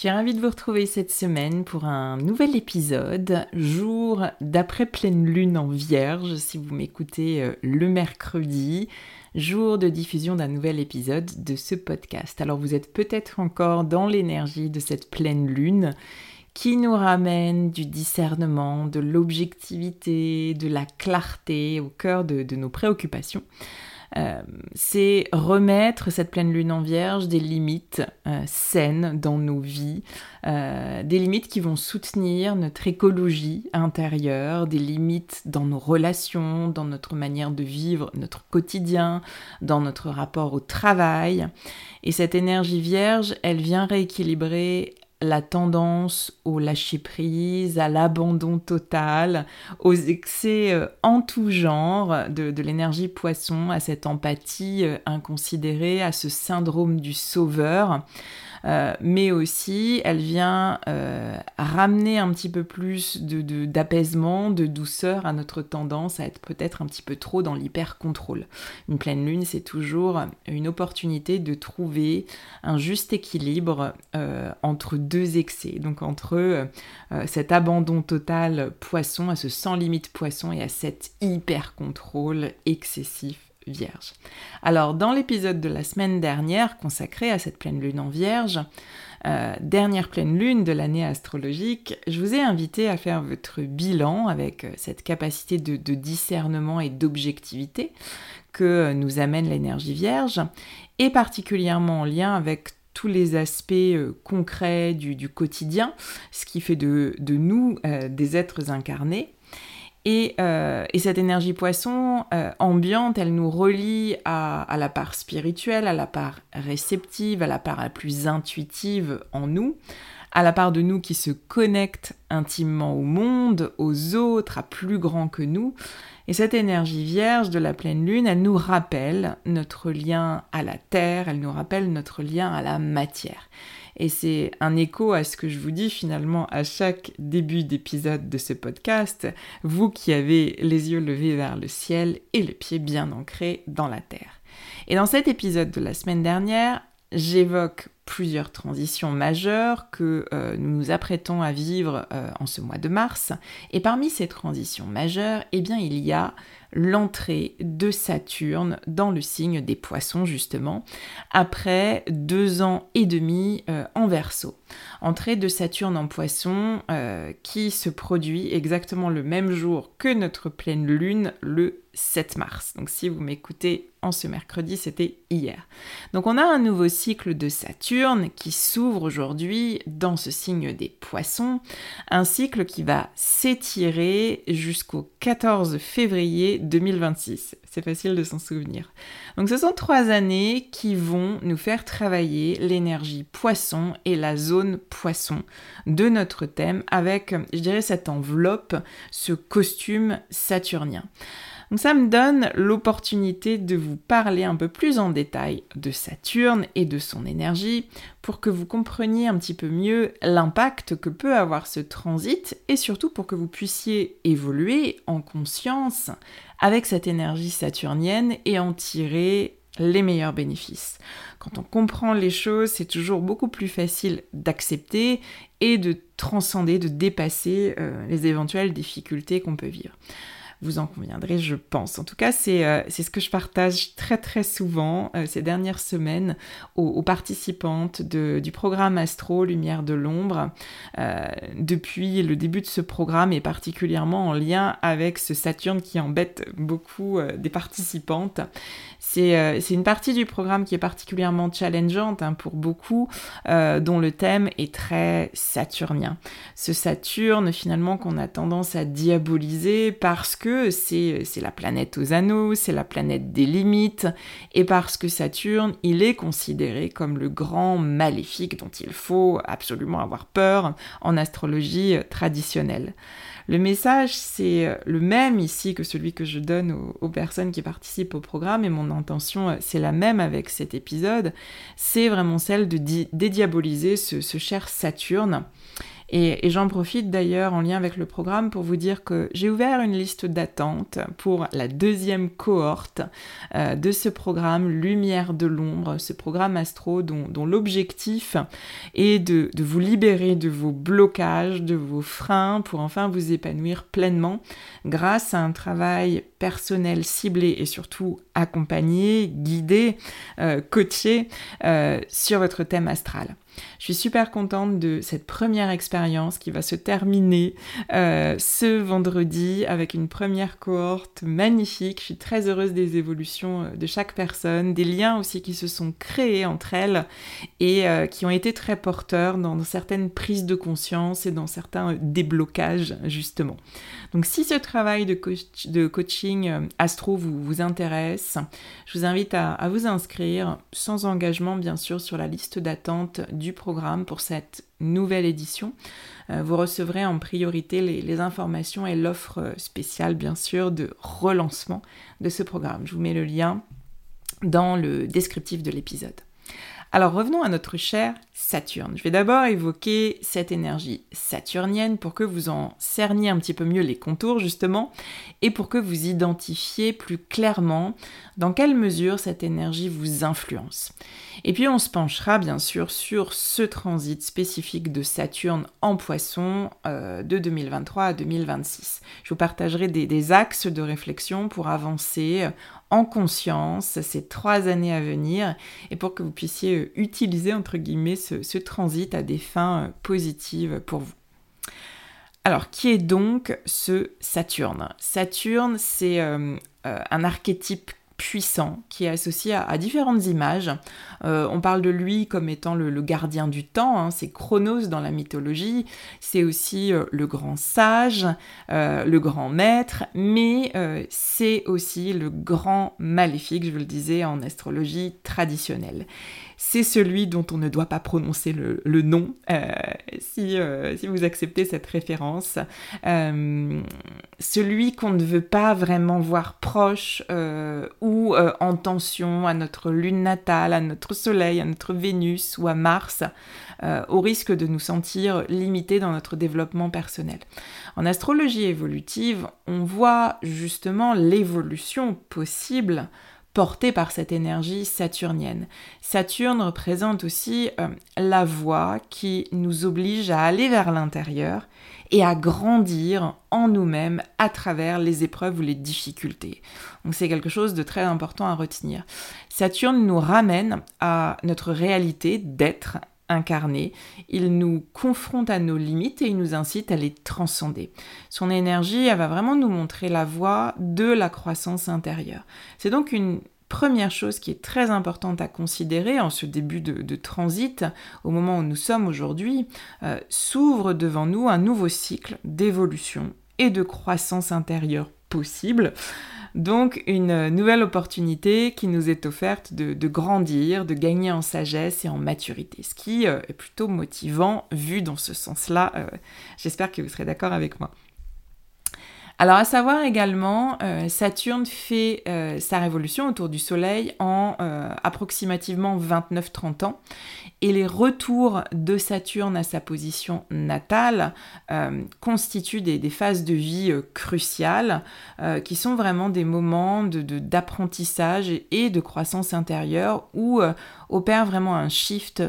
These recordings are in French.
Suis ravie de vous retrouver cette semaine pour un nouvel épisode, jour d'après pleine lune en vierge, si vous m'écoutez euh, le mercredi jour de diffusion d'un nouvel épisode de ce podcast. Alors vous êtes peut-être encore dans l'énergie de cette pleine lune qui nous ramène du discernement, de l'objectivité, de la clarté au cœur de nos préoccupations. Euh, c'est remettre cette pleine lune en vierge des limites euh, saines dans nos vies, euh, des limites qui vont soutenir notre écologie intérieure, des limites dans nos relations, dans notre manière de vivre notre quotidien, dans notre rapport au travail. Et cette énergie vierge, elle vient rééquilibrer la tendance au lâcher-prise, à l'abandon total, aux excès euh, en tout genre de, de l'énergie poisson, à cette empathie euh, inconsidérée, à ce syndrome du sauveur. Euh, mais aussi elle vient euh, ramener un petit peu plus d'apaisement, de, de, douceur à notre tendance à être peut-être un petit peu trop dans l'hyper-contrôle. Une pleine lune, c'est toujours une opportunité de trouver un juste équilibre euh, entre deux excès, donc entre cet abandon total poisson, à ce sans limite poisson et à cet hyper-contrôle excessif vierge. Alors, dans l'épisode de la semaine dernière consacré à cette pleine lune en vierge, euh, dernière pleine lune de l'année astrologique, je vous ai invité à faire votre bilan avec euh, cette capacité de, discernement et d'objectivité que nous amène l'énergie vierge, et particulièrement en lien avec tous les aspects euh, concrets du, quotidien, ce qui fait de, nous des êtres incarnés. Euh, et, cette énergie poisson euh, ambiante, elle nous relie à, la part spirituelle, à la part réceptive, à la part la plus intuitive en nous, à la part de nous qui se connecte intimement au monde, aux autres, à plus grand que nous. Et cette énergie vierge de la pleine lune, elle nous rappelle notre lien à la terre, elle nous rappelle notre lien à la matière. Et c'est un écho à ce que je vous dis finalement à chaque début d'épisode de ce podcast, vous qui avez les yeux levés vers le ciel et le pied bien ancré dans la terre. Et dans cet épisode de la semaine dernière, j'évoque plusieurs transitions majeures que euh, nous nous apprêtons à vivre euh, en ce mois de mars. Et parmi ces transitions majeures, eh bien, il y a l'entrée de Saturne dans le signe des poissons justement, après deux ans et demi euh, en verso. Entrée de Saturne en poisson euh, qui se produit exactement le même jour que notre pleine lune, le 7 mars. Donc si vous m'écoutez en ce mercredi, c'était hier. Donc on a un nouveau cycle de Saturne qui s'ouvre aujourd'hui dans ce signe des poissons, un cycle qui va s'étirer jusqu'au 14 février 2026. C'est facile de s'en souvenir. Donc ce sont trois années qui vont nous faire travailler l'énergie poisson et la zone poisson de notre thème avec, je dirais, cette enveloppe, ce costume saturnien. Donc ça me donne l'opportunité de vous parler un peu plus en détail de Saturne et de son énergie pour que vous compreniez un petit peu mieux l'impact que peut avoir ce transit et surtout pour que vous puissiez évoluer en conscience avec cette énergie saturnienne et en tirer les meilleurs bénéfices. Quand on comprend les choses, c'est toujours beaucoup plus facile d'accepter et de transcender, de dépasser euh, les éventuelles difficultés qu'on peut vivre vous en conviendrez, je pense. En tout cas, c'est euh, ce que je partage très très souvent euh, ces dernières semaines aux, participantes du programme Astro Lumière de l'ombre euh, depuis le début de ce programme et particulièrement en lien avec ce Saturne qui embête beaucoup des participantes. C'est une partie du programme qui est particulièrement challengeante hein, pour beaucoup, dont le thème est très saturnien. Ce Saturne finalement qu'on a tendance à diaboliser parce que c'est la planète aux anneaux, c'est la planète des limites, et parce que Saturne, il est considéré comme le grand maléfique dont il faut absolument avoir peur en astrologie traditionnelle. Le message, c'est le même ici que celui que je donne aux, personnes qui participent au programme, et mon intention, c'est la même avec cet épisode, c'est vraiment celle de dédiaboliser ce cher Saturne et, j'en profite d'ailleurs en lien avec le programme pour vous dire que j'ai ouvert une liste d'attente pour la deuxième cohorte euh, de ce programme Lumière de l'ombre, ce programme astro dont, l'objectif est de, vous libérer de vos blocages, de vos freins pour enfin vous épanouir pleinement grâce à un travail personnel ciblé et surtout accompagné, guidé, euh, coaché euh, sur votre thème astral. Je suis super contente de cette première expérience qui va se terminer euh, ce vendredi avec une première cohorte magnifique. Je suis très heureuse des évolutions euh, de chaque personne, des liens aussi qui se sont créés entre elles et euh, qui ont été très porteurs dans certaines prises de conscience et dans certains déblocages justement. Donc si ce travail de, coaching astro vous, vous intéresse, je vous invite à, à vous inscrire sans engagement bien sûr sur la liste d'attente du programme pour cette nouvelle édition. Euh, vous recevrez en priorité les, informations et l'offre spéciale, bien sûr, de relancement de ce programme. Je vous mets le lien dans le descriptif de l'épisode. Alors revenons à notre cher Saturne. Je vais d'abord évoquer cette énergie saturnienne pour que vous en cerniez un petit peu mieux les contours justement et pour que vous identifiez plus clairement dans quelle mesure cette énergie vous influence. Et puis on se penchera bien sûr sur ce transit spécifique de Saturne en poisson euh, de 2023 à 2026. Je vous partagerai des, axes de réflexion pour avancer en conscience ces trois années à venir et pour que vous puissiez euh, utiliser entre guillemets ce, transit à des fins euh, positives pour vous. Alors, qui est donc ce Saturne? Saturne, c'est un archétype puissant qui est associé à, différentes images. Euh, on parle de lui comme étant le, gardien du temps, hein, c'est Chronos dans la mythologie, c'est aussi euh, le grand sage, euh, le grand maître, mais c'est aussi le grand maléfique, je vous le disais, en astrologie traditionnelle c'est celui dont on ne doit pas prononcer le, nom, euh, si, euh, si, vous acceptez cette référence. Euh, celui qu'on ne veut pas vraiment voir proche ou en tension à notre lune natale, à notre soleil, à notre Vénus ou à Mars, au risque de nous sentir limités dans notre développement personnel. En astrologie évolutive, on voit justement l'évolution possible porté par cette énergie saturnienne. Saturne représente aussi euh, la voie qui nous oblige à aller vers l'intérieur et à grandir en nous-mêmes à travers les épreuves ou les difficultés. Donc c'est quelque chose de très important à retenir. Saturne nous ramène à notre réalité d'être incarné, il nous confronte à nos limites et il nous incite à les transcender. Son énergie, elle va vraiment nous montrer la voie de la croissance intérieure. C'est donc une première chose qui est très importante à considérer en ce début de, transit, au moment où nous sommes aujourd'hui, euh, s'ouvre devant nous un nouveau cycle d'évolution et de croissance intérieure possible. Donc une nouvelle opportunité qui nous est offerte de, grandir, de gagner en sagesse et en maturité, ce qui euh, est plutôt motivant vu dans ce sens-là. Euh, j'espère que vous serez d'accord avec moi. Alors à savoir également, euh, Saturne fait euh, sa révolution autour du Soleil en euh, approximativement 29-30 ans. Et les retours de Saturne à sa position natale constituent des, phases de vie cruciales qui sont vraiment des moments d'apprentissage et de croissance intérieure où opère vraiment un shift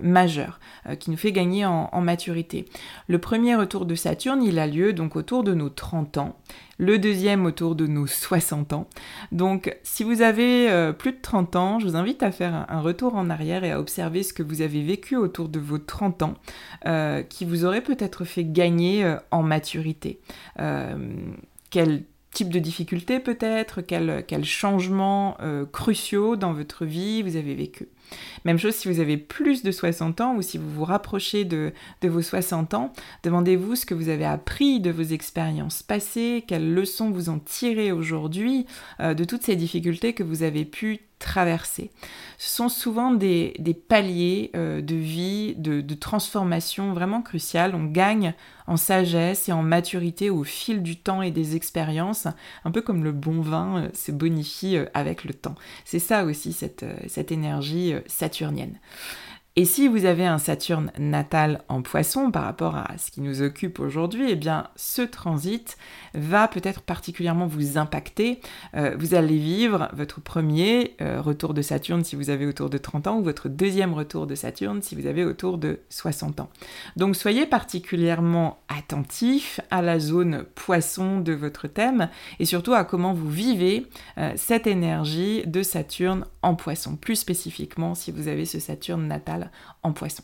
majeur qui nous fait gagner en, maturité. Le premier retour de Saturne, il a lieu donc autour de nos 30 ans le deuxième autour de nos 60 ans. Donc si vous avez euh, plus de 30 ans, je vous invite à faire un, retour en arrière et à observer ce que vous avez vécu autour de vos 30 ans, euh, qui vous aurait peut-être fait gagner euh, en maturité. quel type de difficulté peut-être, quels quel changements cruciaux dans votre vie vous avez vécu? Même chose si vous avez plus de 60 ans ou si vous vous rapprochez de, vos 60 ans, demandez-vous ce que vous avez appris de vos expériences passées, quelles leçons vous en tirez aujourd'hui euh, de toutes ces difficultés que vous avez pu traverser. Ce sont souvent des, paliers euh, de vie, de, transformation vraiment cruciales. On gagne en sagesse et en maturité au fil du temps et des expériences, un peu comme le bon vin euh, se bonifie avec le temps. C'est ça aussi cette, cette énergie saturnienne. Et si vous avez un Saturne natal en poisson par rapport à ce qui nous occupe aujourd'hui, eh bien ce transit va peut-être particulièrement vous impacter. Euh, vous allez vivre votre premier euh, retour de Saturne si vous avez autour de 30 ans ou votre deuxième retour de Saturne si vous avez autour de 60 ans. Donc soyez particulièrement attentif à la zone poisson de votre thème et surtout à comment vous vivez euh, cette énergie de Saturne en poisson, plus spécifiquement si vous avez ce Saturne natal en poisson.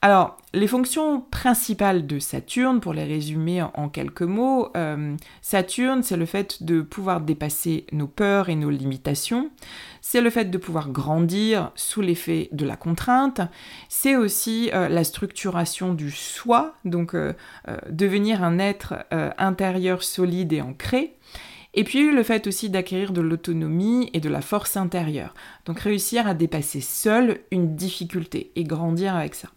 Alors, les fonctions principales de Saturne, pour les résumer en quelques mots, euh, Saturne, c'est le fait de pouvoir dépasser nos peurs et nos limitations, c'est le fait de pouvoir grandir sous l'effet de la contrainte, c'est aussi euh, la structuration du soi, donc euh, devenir un être intérieur solide et ancré, et puis le fait aussi d'acquérir de l'autonomie et de la force intérieure. Donc réussir à dépasser seul une difficulté et grandir avec ça.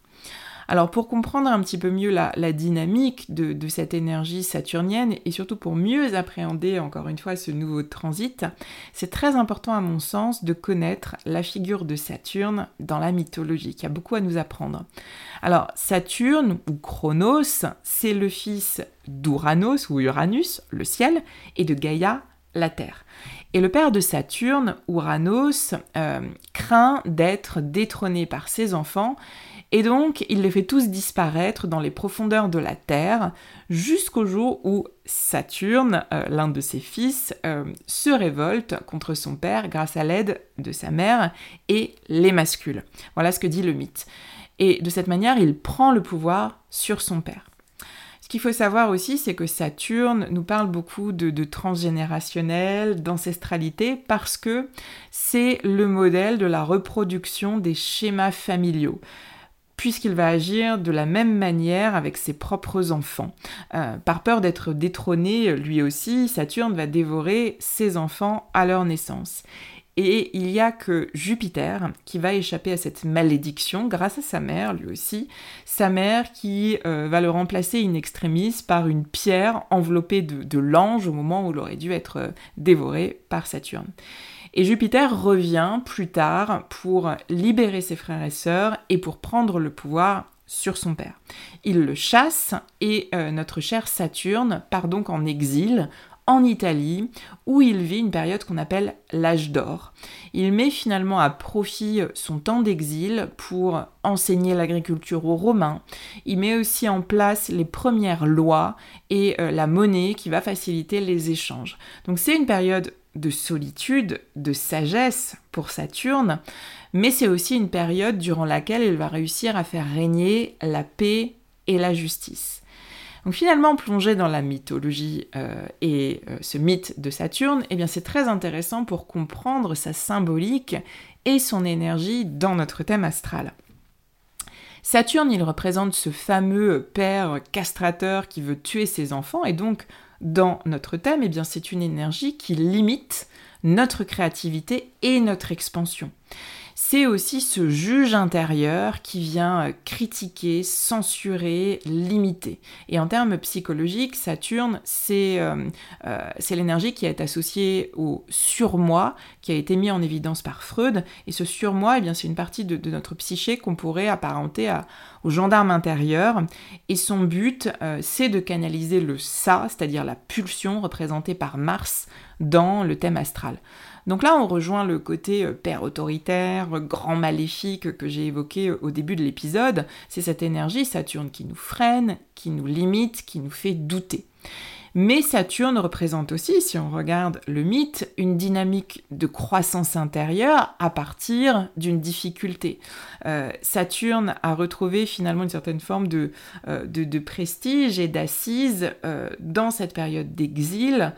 Alors pour comprendre un petit peu mieux la, dynamique de, cette énergie saturnienne et surtout pour mieux appréhender encore une fois ce nouveau transit, c'est très important à mon sens de connaître la figure de Saturne dans la mythologie, qui a beaucoup à nous apprendre. Alors Saturne ou Chronos, c'est le fils d'Uranos ou Uranus, le ciel, et de Gaïa, la Terre. Et le père de Saturne, Uranos, euh, craint d'être détrôné par ses enfants et donc, il les fait tous disparaître dans les profondeurs de la Terre, jusqu'au jour où Saturne, euh, l'un de ses fils, euh, se révolte contre son père grâce à l'aide de sa mère et l'émascule. Voilà ce que dit le mythe. Et de cette manière, il prend le pouvoir sur son père. Ce qu'il faut savoir aussi, c'est que Saturne nous parle beaucoup de transgénérationnel, d'ancestralité, parce que c'est le modèle de la reproduction des schémas familiaux puisqu'il va agir de la même manière avec ses propres enfants. Euh, par peur d'être détrôné, lui aussi, Saturne va dévorer ses enfants à leur naissance. Et il n'y a que Jupiter qui va échapper à cette malédiction grâce à sa mère, lui aussi. Sa mère qui euh, va le remplacer in extremis par une pierre enveloppée de, de l'ange au moment où il aurait dû être euh, dévoré par Saturne. Et Jupiter revient plus tard pour libérer ses frères et sœurs et pour prendre le pouvoir sur son père. Il le chasse et euh, notre cher Saturne part donc en exil en Italie, où il vit une période qu'on appelle l'âge d'or. Il met finalement à profit son temps d'exil pour enseigner l'agriculture aux Romains. Il met aussi en place les premières lois et euh, la monnaie qui va faciliter les échanges. Donc c'est une période de solitude, de sagesse pour Saturne, mais c'est aussi une période durant laquelle il va réussir à faire régner la paix et la justice. Donc finalement, plongé dans la mythologie euh, et euh, ce mythe de Saturne, eh bien c'est très intéressant pour comprendre sa symbolique et son énergie dans notre thème astral. Saturne, il représente ce fameux père castrateur qui veut tuer ses enfants et donc dans notre thème, eh c'est une énergie qui limite notre créativité et notre expansion. C'est aussi ce juge intérieur qui vient euh, critiquer, censurer, limiter. Et en termes psychologiques, Saturne, c'est euh, euh, l'énergie qui est associée au surmoi, qui a été mis en évidence par Freud. Et ce surmoi, eh c'est une partie de, notre psyché qu'on pourrait apparenter au gendarme intérieur. Et son but, c'est de canaliser le ça, c'est-à-dire la pulsion représentée par Mars dans le thème astral. Donc là, on rejoint le côté euh, père autoritaire, grand maléfique que j'ai évoqué euh, au début de l'épisode. C'est cette énergie Saturne qui nous freine, qui nous limite, qui nous fait douter. Mais Saturne représente aussi, si on regarde le mythe, une dynamique de croissance intérieure à partir d'une difficulté. Euh, Saturne a retrouvé finalement une certaine forme de, euh, prestige et d'assise euh, dans cette période d'exil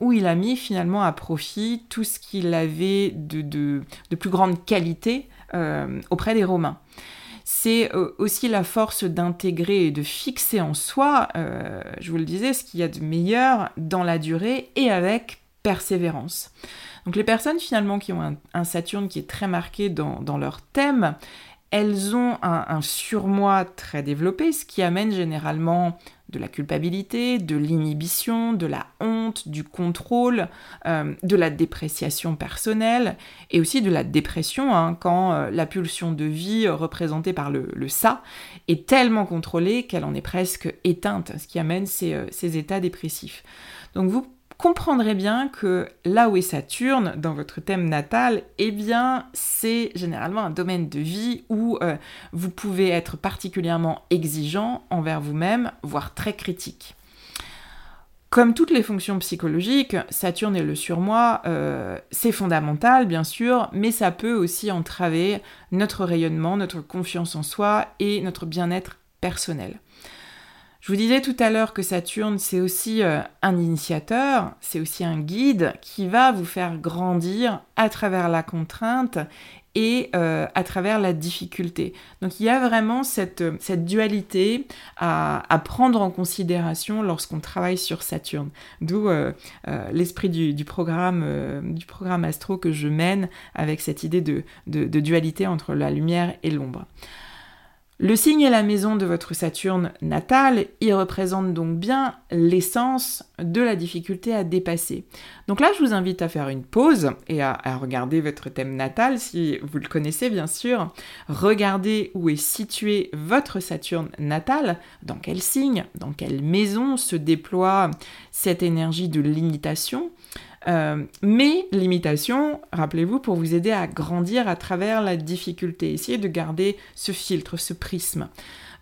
où il a mis finalement à profit tout ce qu'il avait de, plus grande qualité auprès des Romains c'est euh, aussi la force d'intégrer et de fixer en soi, euh, je vous le disais, ce qu'il y a de meilleur dans la durée et avec persévérance. Donc les personnes finalement qui ont un, Saturne qui est très marqué dans leur thème, elles ont un, surmoi très développé, ce qui amène généralement de la culpabilité, de l'inhibition, de la honte, du contrôle, euh, de la dépréciation personnelle et aussi de la dépression hein, quand euh, la pulsion de vie représentée par le, ça est tellement contrôlée qu'elle en est presque éteinte, ce qui amène ces, euh, ces états dépressifs. Donc vous comprendrez bien que là où est Saturne dans votre thème natal, eh bien c'est généralement un domaine de vie où euh, vous pouvez être particulièrement exigeant envers vous-même, voire très critique. Comme toutes les fonctions psychologiques, Saturne et le surmoi, euh, c'est fondamental bien sûr, mais ça peut aussi entraver notre rayonnement, notre confiance en soi et notre bien-être personnel. Je vous disais tout à l'heure que Saturne, c'est aussi euh, un initiateur, c'est aussi un guide qui va vous faire grandir à travers la contrainte et euh, à travers la difficulté. Donc il y a vraiment cette, cette dualité à, prendre en considération lorsqu'on travaille sur Saturne. D'où euh, l'esprit du programme astro que je mène avec cette idée de dualité entre la lumière et l'ombre. Le signe et la maison de votre Saturne natal, y représentent donc bien l'essence de la difficulté à dépasser. Donc là, je vous invite à faire une pause et à, regarder votre thème natal, si vous le connaissez bien sûr. Regardez où est situé votre Saturne natal, dans quel signe, dans quelle maison se déploie cette énergie de limitation. Euh, mais limitation, rappelez-vous, pour vous aider à grandir à travers la difficulté. Essayez de garder ce filtre, ce prisme.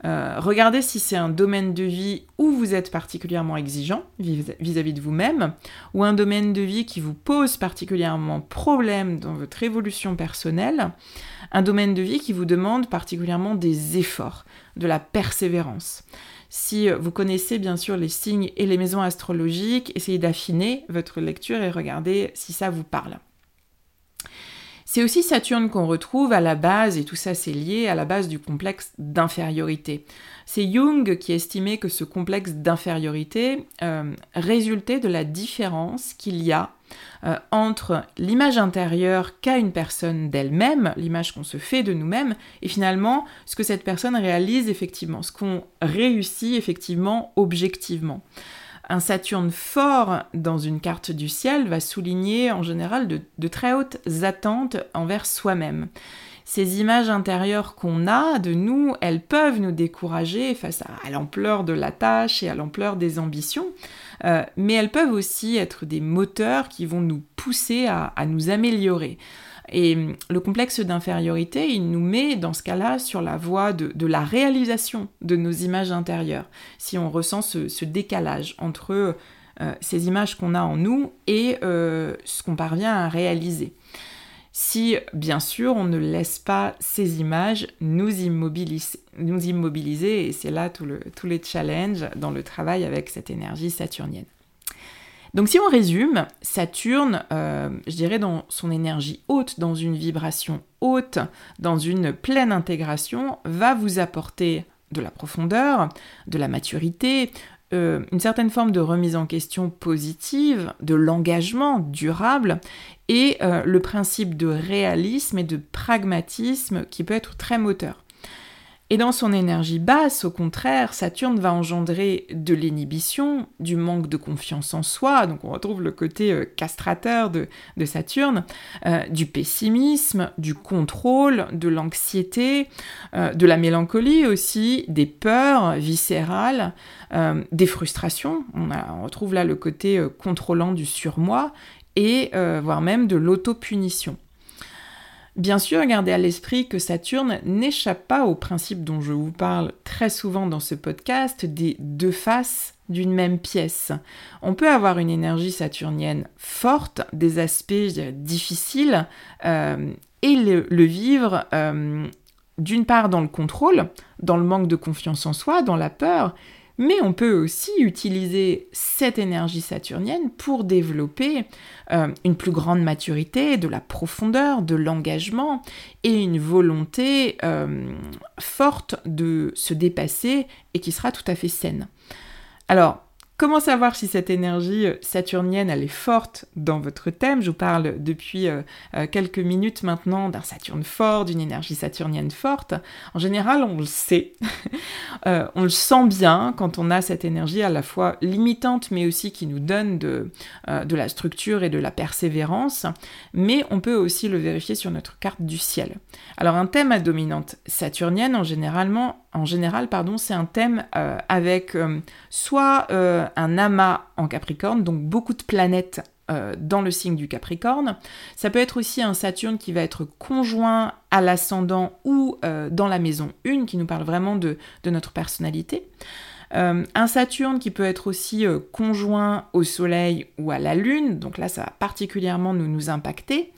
Euh, regardez si c'est un domaine de vie où vous êtes particulièrement exigeant vis-à-vis de vous-même, ou un domaine de vie qui vous pose particulièrement problème dans votre évolution personnelle, un domaine de vie qui vous demande particulièrement des efforts, de la persévérance. Si vous connaissez bien sûr les signes et les maisons astrologiques, essayez d'affiner votre lecture et regardez si ça vous parle. C'est aussi Saturne qu'on retrouve à la base, et tout ça c'est lié à la base du complexe d'infériorité. C'est Jung qui estimait que ce complexe d'infériorité euh, résultait de la différence qu'il y a euh, entre l'image intérieure qu'a une personne d'elle-même, l'image qu'on se fait de nous-mêmes, et finalement ce que cette personne réalise effectivement, ce qu'on réussit effectivement objectivement. Un Saturne fort dans une carte du ciel va souligner en général de très hautes attentes envers soi-même ces images intérieures qu'on a de nous, elles peuvent nous décourager face à, l'ampleur de la tâche et à l'ampleur des ambitions, euh, mais elles peuvent aussi être des moteurs qui vont nous pousser à, nous améliorer. Et hum, le complexe d'infériorité, il nous met dans ce cas-là sur la voie de, la réalisation de nos images intérieures, si on ressent ce, décalage entre euh, ces images qu'on a en nous et euh, ce qu'on parvient à réaliser. Si bien sûr on ne laisse pas ces images nous, immobiliser, et c'est là tout le, tous les challenges dans le travail avec cette énergie saturnienne. Donc si on résume, Saturne, euh, je dirais dans son énergie haute, dans une vibration haute, dans une pleine intégration, va vous apporter de la profondeur, de la maturité, euh, une certaine forme de remise en question positive, de l'engagement durable et euh, le principe de réalisme et de pragmatisme qui peut être très moteur. Et dans son énergie basse, au contraire, Saturne va engendrer de l'inhibition, du manque de confiance en soi, donc on retrouve le côté euh, castrateur de, Saturne, euh, du pessimisme, du contrôle, de l'anxiété, euh, de la mélancolie aussi, des peurs viscérales, des frustrations, on, on, retrouve là le côté contrôlant du surmoi, et voire même de l'autopunition. Bien sûr, gardez à l'esprit que Saturne n'échappe pas au principe dont je vous parle très souvent dans ce podcast des deux faces d'une même pièce. On peut avoir une énergie saturnienne forte, des aspects difficiles, euh, et le, vivre euh, d'une part dans le contrôle, dans le manque de confiance en soi, dans la peur, mais on peut aussi utiliser cette énergie saturnienne pour développer euh, une plus grande maturité, de la profondeur, de l'engagement et une volonté euh, forte de se dépasser et qui sera tout à fait saine. Alors, Comment savoir si cette énergie euh, saturnienne, elle est forte dans votre thème? Je vous parle depuis euh, euh, quelques minutes maintenant d'un Saturne fort, d'une énergie saturnienne forte. En général, on le sait. on le sent bien quand on a cette énergie à la fois limitante, mais aussi qui nous donne de, la structure et de la persévérance. Mais on peut aussi le vérifier sur notre carte du ciel. Alors un thème à dominante saturnienne, en, en général, pardon, c'est un thème avec soit un amas en Capricorne, donc beaucoup de planètes euh, dans le signe du Capricorne. Ça peut être aussi un Saturne qui va être conjoint à l'ascendant ou euh, dans la maison 1, qui nous parle vraiment de, notre personnalité. Euh, un Saturne qui peut être aussi conjoint au Soleil ou à la Lune, donc là ça va particulièrement nous, nous impacter.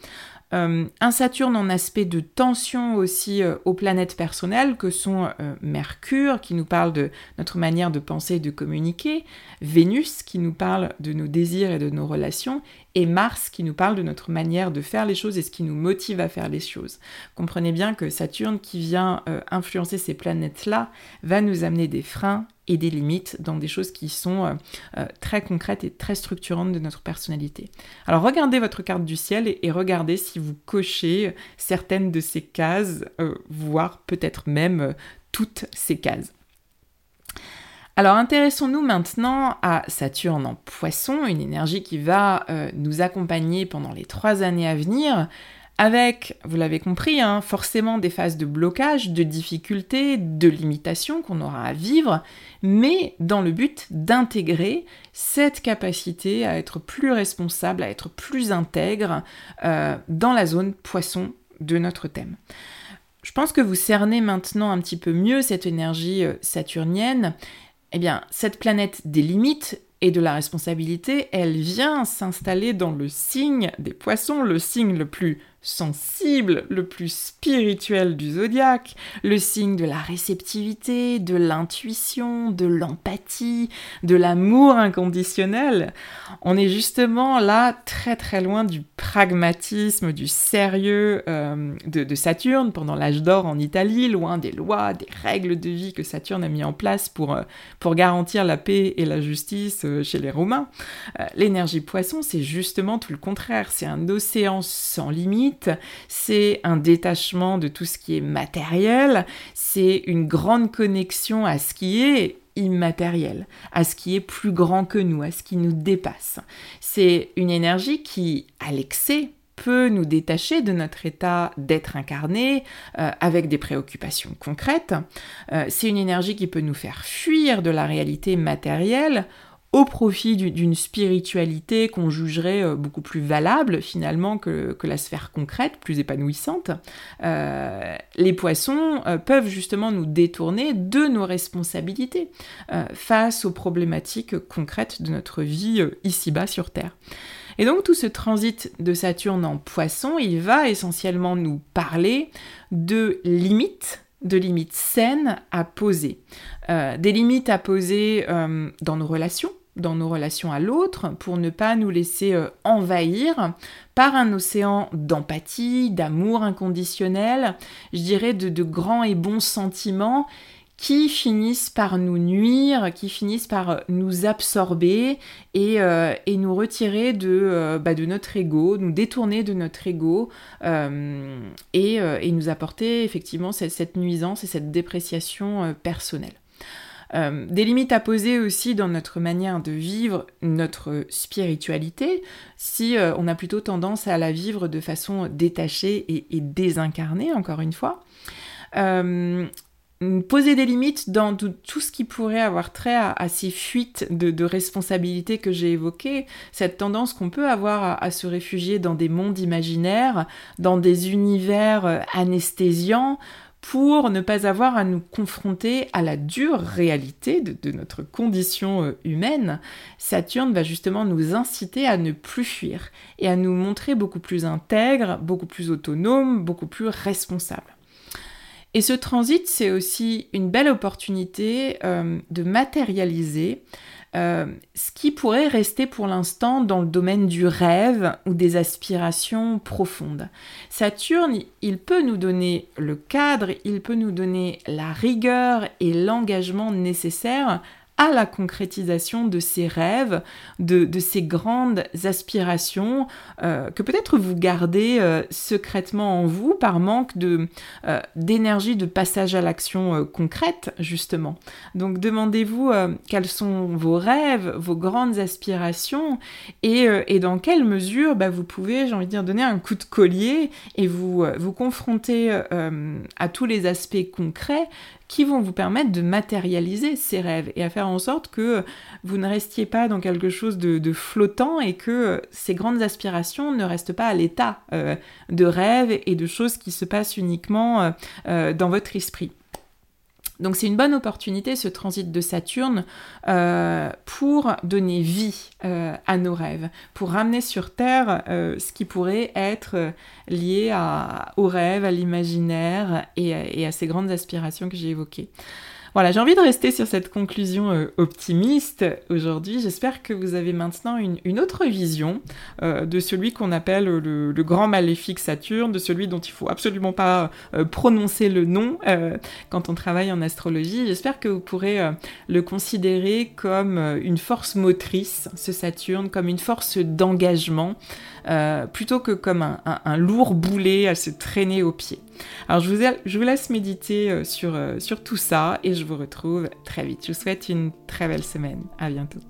Euh, un Saturne en aspect de tension aussi euh, aux planètes personnelles que sont euh, Mercure qui nous parle de notre manière de penser et de communiquer, Vénus qui nous parle de nos désirs et de nos relations et Mars qui nous parle de notre manière de faire les choses et ce qui nous motive à faire les choses. Comprenez bien que Saturne qui vient influencer ces planètes-là va nous amener des freins et des limites dans des choses qui sont euh, euh, très concrètes et très structurantes de notre personnalité. Alors regardez votre carte du ciel et, regardez si vous cochez certaines de ces cases, euh, voire peut-être même toutes ces cases. Alors intéressons-nous maintenant à Saturne en poisson, une énergie qui va nous accompagner pendant les trois années à venir, avec, vous l'avez compris, hein, forcément des phases de blocage, de difficultés, de limitations qu'on aura à vivre, mais dans le but d'intégrer cette capacité à être plus responsable, à être plus intègre euh, dans la zone poisson de notre thème. Je pense que vous cernez maintenant un petit peu mieux cette énergie euh, saturnienne. Eh bien, cette planète des limites et de la responsabilité, elle vient s'installer dans le signe des poissons, le signe le plus sensible, le plus spirituel du zodiaque, le signe de la réceptivité, de l'intuition, de l'empathie, de l'amour inconditionnel. On est justement là très très loin du pragmatisme, du sérieux euh, de, Saturne pendant l'âge d'or en Italie, loin des lois, des règles de vie que Saturne a mis en place pour, euh, pour garantir la paix et la justice euh, chez les Romains. L'énergie poisson, c'est justement tout le contraire, c'est un océan sans limite c'est un détachement de tout ce qui est matériel, c'est une grande connexion à ce qui est immatériel, à ce qui est plus grand que nous, à ce qui nous dépasse. C'est une énergie qui, à l'excès, peut nous détacher de notre état d'être incarné euh, avec des préoccupations concrètes. Euh, c'est une énergie qui peut nous faire fuir de la réalité matérielle au profit d'une spiritualité qu'on jugerait euh, beaucoup plus valable finalement que, la sphère concrète, plus épanouissante, euh, les poissons euh, peuvent justement nous détourner de nos responsabilités face aux problématiques concrètes de notre vie ici-bas sur Terre. Et donc tout ce transit de Saturne en poisson, il va essentiellement nous parler de limites de limites saines à poser. des limites à poser dans nos relations, dans nos relations à l'autre pour ne pas nous laisser euh, envahir par un océan d'empathie, d'amour inconditionnel, je dirais de, grands et bons sentiments qui finissent par nous nuire, qui finissent par nous absorber et, euh, nous retirer de, bah, de, notre ego, nous détourner de notre ego et, nous apporter effectivement cette nuisance et cette dépréciation personnelle. Euh, des limites à poser aussi dans notre manière de vivre notre spiritualité, si euh, on a plutôt tendance à la vivre de façon détachée et, désincarnée, encore une fois. Euh, poser des limites dans tout, ce qui pourrait avoir trait à, ces fuites de, responsabilité que j'ai évoquées, cette tendance qu'on peut avoir à, se réfugier dans des mondes imaginaires, dans des univers anesthésiants, pour ne pas avoir à nous confronter à la dure réalité de, notre condition euh, humaine, Saturne va justement nous inciter à ne plus fuir et à nous montrer beaucoup plus intègres, beaucoup plus autonomes, beaucoup plus responsables. Et ce transit, c'est aussi une belle opportunité euh, de matérialiser euh, ce qui pourrait rester pour l'instant dans le domaine du rêve ou des aspirations profondes. Saturne, il peut nous donner le cadre, il peut nous donner la rigueur et l'engagement nécessaires à la concrétisation de ces rêves, de, ces grandes aspirations euh, que peut-être vous gardez euh, secrètement en vous par manque de, euh, d'énergie de passage à l'action concrète, justement. Donc demandez-vous quels sont vos rêves, vos grandes aspirations et, et dans quelle mesure bah, vous pouvez, j'ai envie de dire, donner un coup de collier et vous, vous confronter à tous les aspects concrets qui vont vous permettre de matérialiser ces rêves et à faire en sorte que vous ne restiez pas dans quelque chose de, flottant et que ces grandes aspirations ne restent pas à l'état euh, de rêve et de choses qui se passent uniquement euh, euh, dans votre esprit. Donc c'est une bonne opportunité, ce transit de Saturne, euh, pour donner vie euh, à nos rêves, pour ramener sur Terre euh, ce qui pourrait être lié aux rêves, à l'imaginaire et, à ces grandes aspirations que j'ai évoquées. Voilà, j'ai envie de rester sur cette conclusion euh, optimiste aujourd'hui. J'espère que vous avez maintenant une, autre vision euh, de celui qu'on appelle le, grand maléfique Saturne, de celui dont il faut absolument pas euh, prononcer le nom quand on travaille en astrologie. J'espère que vous pourrez le considérer comme une force motrice, ce Saturne, comme une force d'engagement, plutôt que comme un, un lourd boulet à se traîner au pied. Alors je vous, laisse méditer euh, sur, euh, sur tout ça et je vous retrouve très vite. Je vous souhaite une très belle semaine. À bientôt.